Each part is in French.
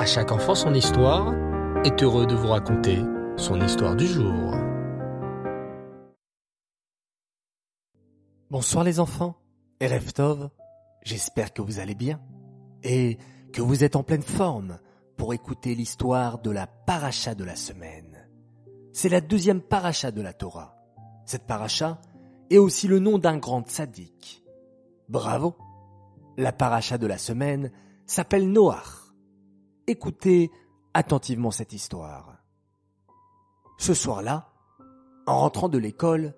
À chaque enfant son histoire est heureux de vous raconter son histoire du jour. Bonsoir les enfants, et Reftov, j'espère que vous allez bien et que vous êtes en pleine forme pour écouter l'histoire de la paracha de la semaine. C'est la deuxième paracha de la Torah. Cette paracha est aussi le nom d'un grand sadique. Bravo La paracha de la semaine s'appelle Noach. Écoutez attentivement cette histoire. Ce soir-là, en rentrant de l'école,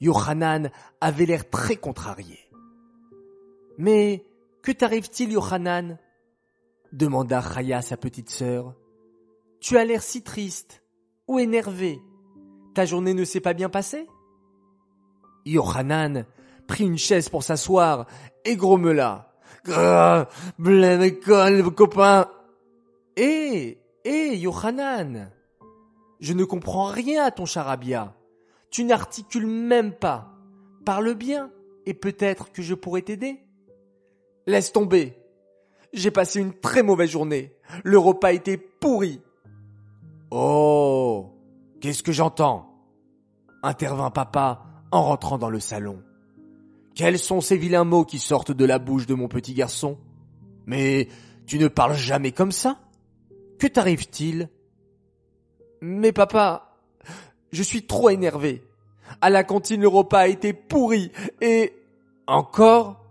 Yohanan avait l'air très contrarié. Mais que t'arrive-t-il, Yohanan demanda Chaya sa petite sœur. Tu as l'air si triste ou énervé. Ta journée ne s'est pas bien passée? Yohanan prit une chaise pour s'asseoir et grommela. Blême école, copain. Hé, hé, Yohanan, je ne comprends rien à ton charabia. Tu n'articules même pas. Parle bien, et peut-être que je pourrais t'aider. Laisse tomber. J'ai passé une très mauvaise journée. Le repas était pourri. Oh, qu'est-ce que j'entends? intervint papa en rentrant dans le salon. Quels sont ces vilains mots qui sortent de la bouche de mon petit garçon? Mais tu ne parles jamais comme ça Que t'arrive-t-il? Mais papa, je suis trop énervé. À la cantine, le repas a été pourri et... Encore?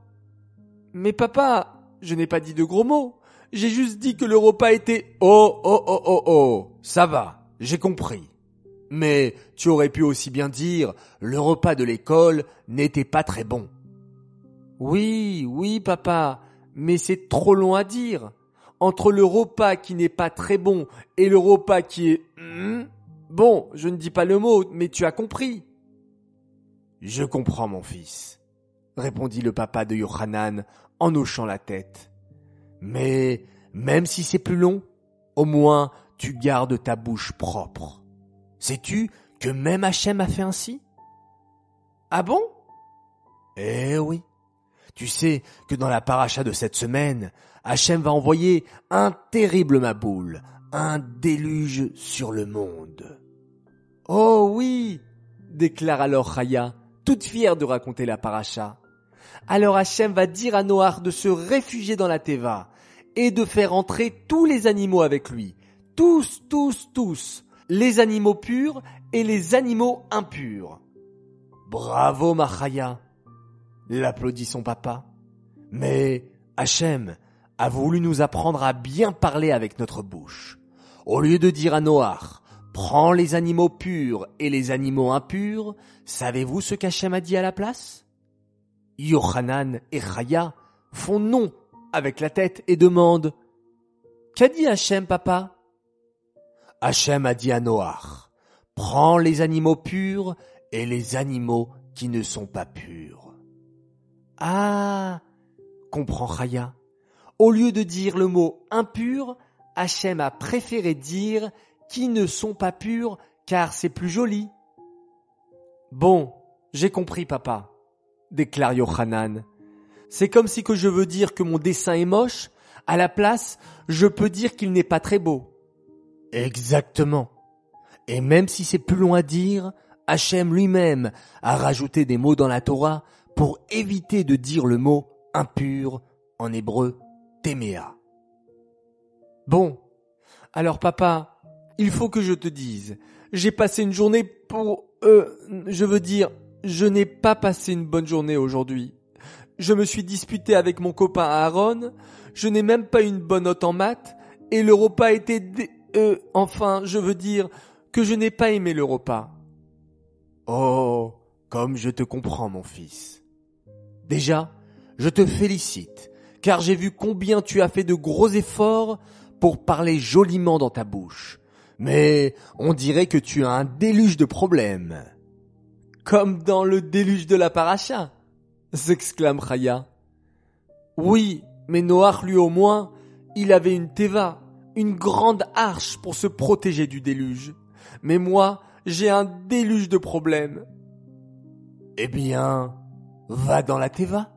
Mais papa, je n'ai pas dit de gros mots. J'ai juste dit que le repas était... Oh, oh, oh, oh, oh. Ça va, j'ai compris. Mais tu aurais pu aussi bien dire le repas de l'école n'était pas très bon. Oui, oui, papa, mais c'est trop long à dire. Entre le repas qui n'est pas très bon et le repas qui est... Hmm, bon, je ne dis pas le mot, mais tu as compris. Je comprends, mon fils, répondit le papa de Yohanan en hochant la tête. Mais même si c'est plus long, au moins tu gardes ta bouche propre. Sais-tu que même Hachem a fait ainsi? Ah bon? Eh oui. Tu sais que dans la paracha de cette semaine, Hachem va envoyer un terrible maboule, un déluge sur le monde. Oh oui déclare alors Chaya, toute fière de raconter la paracha. Alors Hachem va dire à Noach de se réfugier dans la Teva et de faire entrer tous les animaux avec lui. Tous, tous, tous les animaux purs et les animaux impurs. Bravo, Machaya, l'applaudit son papa. Mais Hachem a voulu nous apprendre à bien parler avec notre bouche. Au lieu de dire à Noach, prends les animaux purs et les animaux impurs, savez-vous ce qu'Hachem a dit à la place? Yohanan et Chaya font non avec la tête et demandent, Qu'a dit Hachem, papa? Hachem a dit à Noach, prends les animaux purs et les animaux qui ne sont pas purs. Ah, comprend Chaya. Au lieu de dire le mot impur, Hachem a préféré dire qui ne sont pas purs car c'est plus joli. Bon, j'ai compris papa, déclare Yohanan. C'est comme si que je veux dire que mon dessin est moche, à la place, je peux dire qu'il n'est pas très beau. Exactement. Et même si c'est plus long à dire, Hachem lui-même a rajouté des mots dans la Torah pour éviter de dire le mot impur en hébreu téméa. Bon, alors papa, il faut que je te dise, j'ai passé une journée pour... Euh, je veux dire, je n'ai pas passé une bonne journée aujourd'hui. Je me suis disputé avec mon copain Aaron, je n'ai même pas une bonne note en maths, et le repas était... Euh, enfin, je veux dire que je n'ai pas aimé le repas. Oh, comme je te comprends, mon fils. Déjà, je te félicite, car j'ai vu combien tu as fait de gros efforts pour parler joliment dans ta bouche. Mais on dirait que tu as un déluge de problèmes. Comme dans le déluge de la paracha, s'exclame Chaya. Oui, mais Noach lui au moins, il avait une teva, une grande arche pour se protéger du déluge. Mais moi, j'ai un déluge de problèmes. Eh bien, va dans la Teva,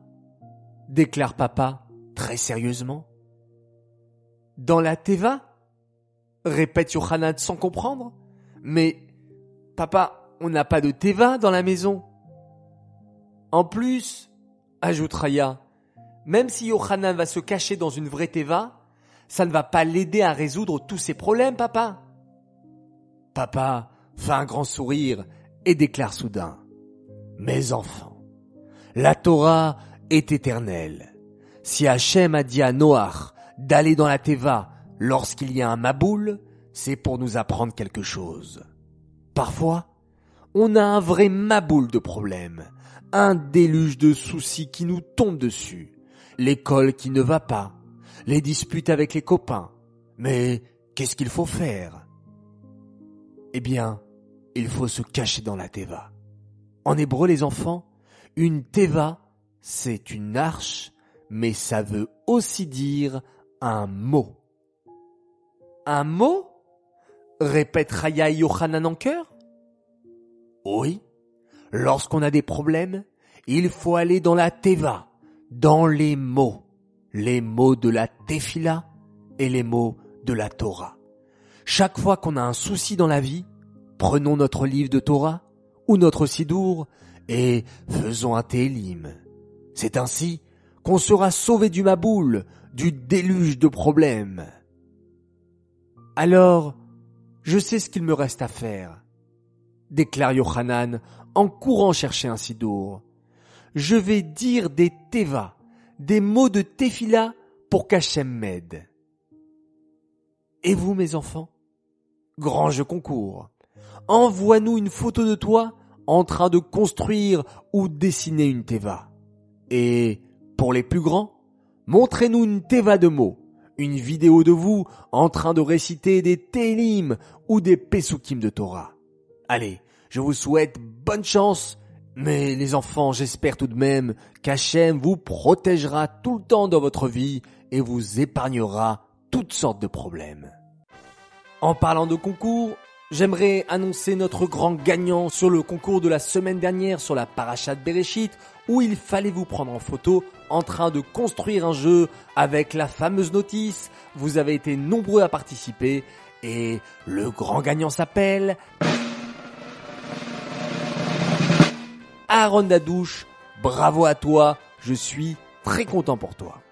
déclare papa très sérieusement. Dans la Teva répète Yohanan sans comprendre. Mais, papa, on n'a pas de Teva dans la maison. En plus, ajoute Raya, même si Yohanan va se cacher dans une vraie Teva, ça ne va pas l'aider à résoudre tous ses problèmes, papa. Papa fait un grand sourire et déclare soudain, Mes enfants, la Torah est éternelle. Si Hachem a dit à Noach d'aller dans la Teva lorsqu'il y a un Maboul, c'est pour nous apprendre quelque chose. Parfois, on a un vrai Maboul de problèmes, un déluge de soucis qui nous tombe dessus, l'école qui ne va pas, les disputes avec les copains. Mais qu'est-ce qu'il faut faire? Eh bien, il faut se cacher dans la teva. En hébreu, les enfants, une teva, c'est une arche, mais ça veut aussi dire un mot. Un mot? Répète Raya Yohanan en chœur? Oui, lorsqu'on a des problèmes, il faut aller dans la teva, dans les mots, les mots de la tefila et les mots de la Torah. Chaque fois qu'on a un souci dans la vie, prenons notre livre de Torah ou notre sidour et faisons un télim. C'est ainsi qu'on sera sauvé du maboule, du déluge de problèmes. Alors, je sais ce qu'il me reste à faire, déclare Yohanan en courant chercher un sidour. Je vais dire des teva, des mots de tefila pour qu'Hachem m'aide. Et vous, mes enfants? Grand jeu concours. Envoie-nous une photo de toi en train de construire ou dessiner une teva. Et pour les plus grands, montrez-nous une teva de mots, une vidéo de vous en train de réciter des télim ou des pesukim de Torah. Allez, je vous souhaite bonne chance, mais les enfants, j'espère tout de même qu'Hachem vous protégera tout le temps dans votre vie et vous épargnera toutes sortes de problèmes. En parlant de concours, J'aimerais annoncer notre grand gagnant sur le concours de la semaine dernière sur la Parachat Bereshit où il fallait vous prendre en photo en train de construire un jeu avec la fameuse notice. Vous avez été nombreux à participer et le grand gagnant s'appelle Aaron Dadouche. Bravo à toi, je suis très content pour toi.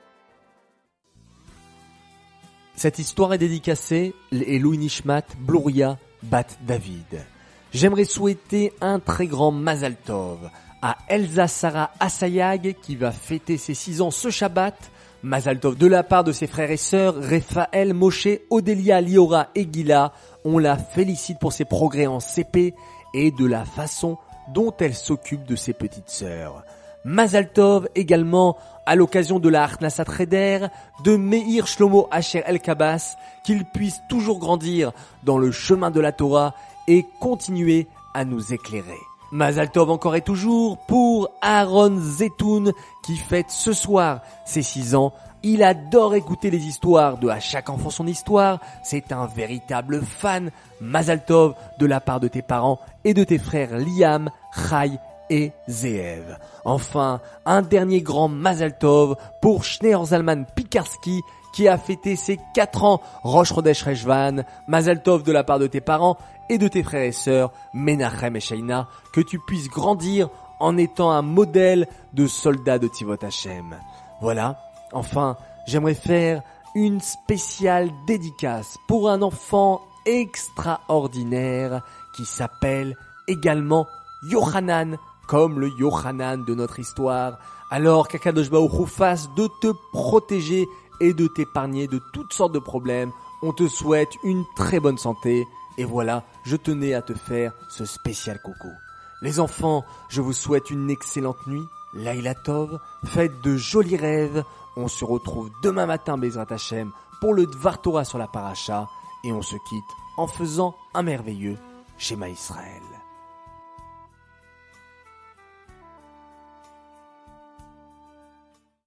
Cette histoire est dédicacée et Louis Nishmat, Bluria, Bat David. J'aimerais souhaiter un très grand Mazal Tov à Elsa Sarah Assayag qui va fêter ses 6 ans ce Shabbat. Mazal Tov de la part de ses frères et sœurs Raphaël, Moshe, Odélia, Liora et Gila. On la félicite pour ses progrès en CP et de la façon dont elle s'occupe de ses petites sœurs. Mazal Tov également à l'occasion de la Harnasat Reder, de Meir Shlomo Asher El Kabas, qu'il puisse toujours grandir dans le chemin de la Torah et continuer à nous éclairer. Mazal Tov encore et toujours pour Aaron Zetoun qui fête ce soir ses 6 ans. Il adore écouter les histoires de À chaque enfant son histoire. C'est un véritable fan. Mazal Tov de la part de tes parents et de tes frères Liam, Chai et Zeev. Enfin, un dernier grand Mazal Tov pour Zalman Pikarski qui a fêté ses 4 ans Roche Rodesh Rejvan, Mazal Tov de la part de tes parents et de tes frères et sœurs Menachem et Shaina, que tu puisses grandir en étant un modèle de soldat de Tivot Hashem. Voilà. Enfin, j'aimerais faire une spéciale dédicace pour un enfant extraordinaire qui s'appelle également Yohanan comme le Yohanan de notre histoire, alors qu'Akadosh fasse de te protéger et de t'épargner de toutes sortes de problèmes. On te souhaite une très bonne santé et voilà, je tenais à te faire ce spécial coucou. Les enfants, je vous souhaite une excellente nuit. Laila Tov, faites de jolis rêves. On se retrouve demain matin, Bezrat Hashem, pour le Dvar Torah sur la paracha. Et on se quitte en faisant un merveilleux schéma Israël.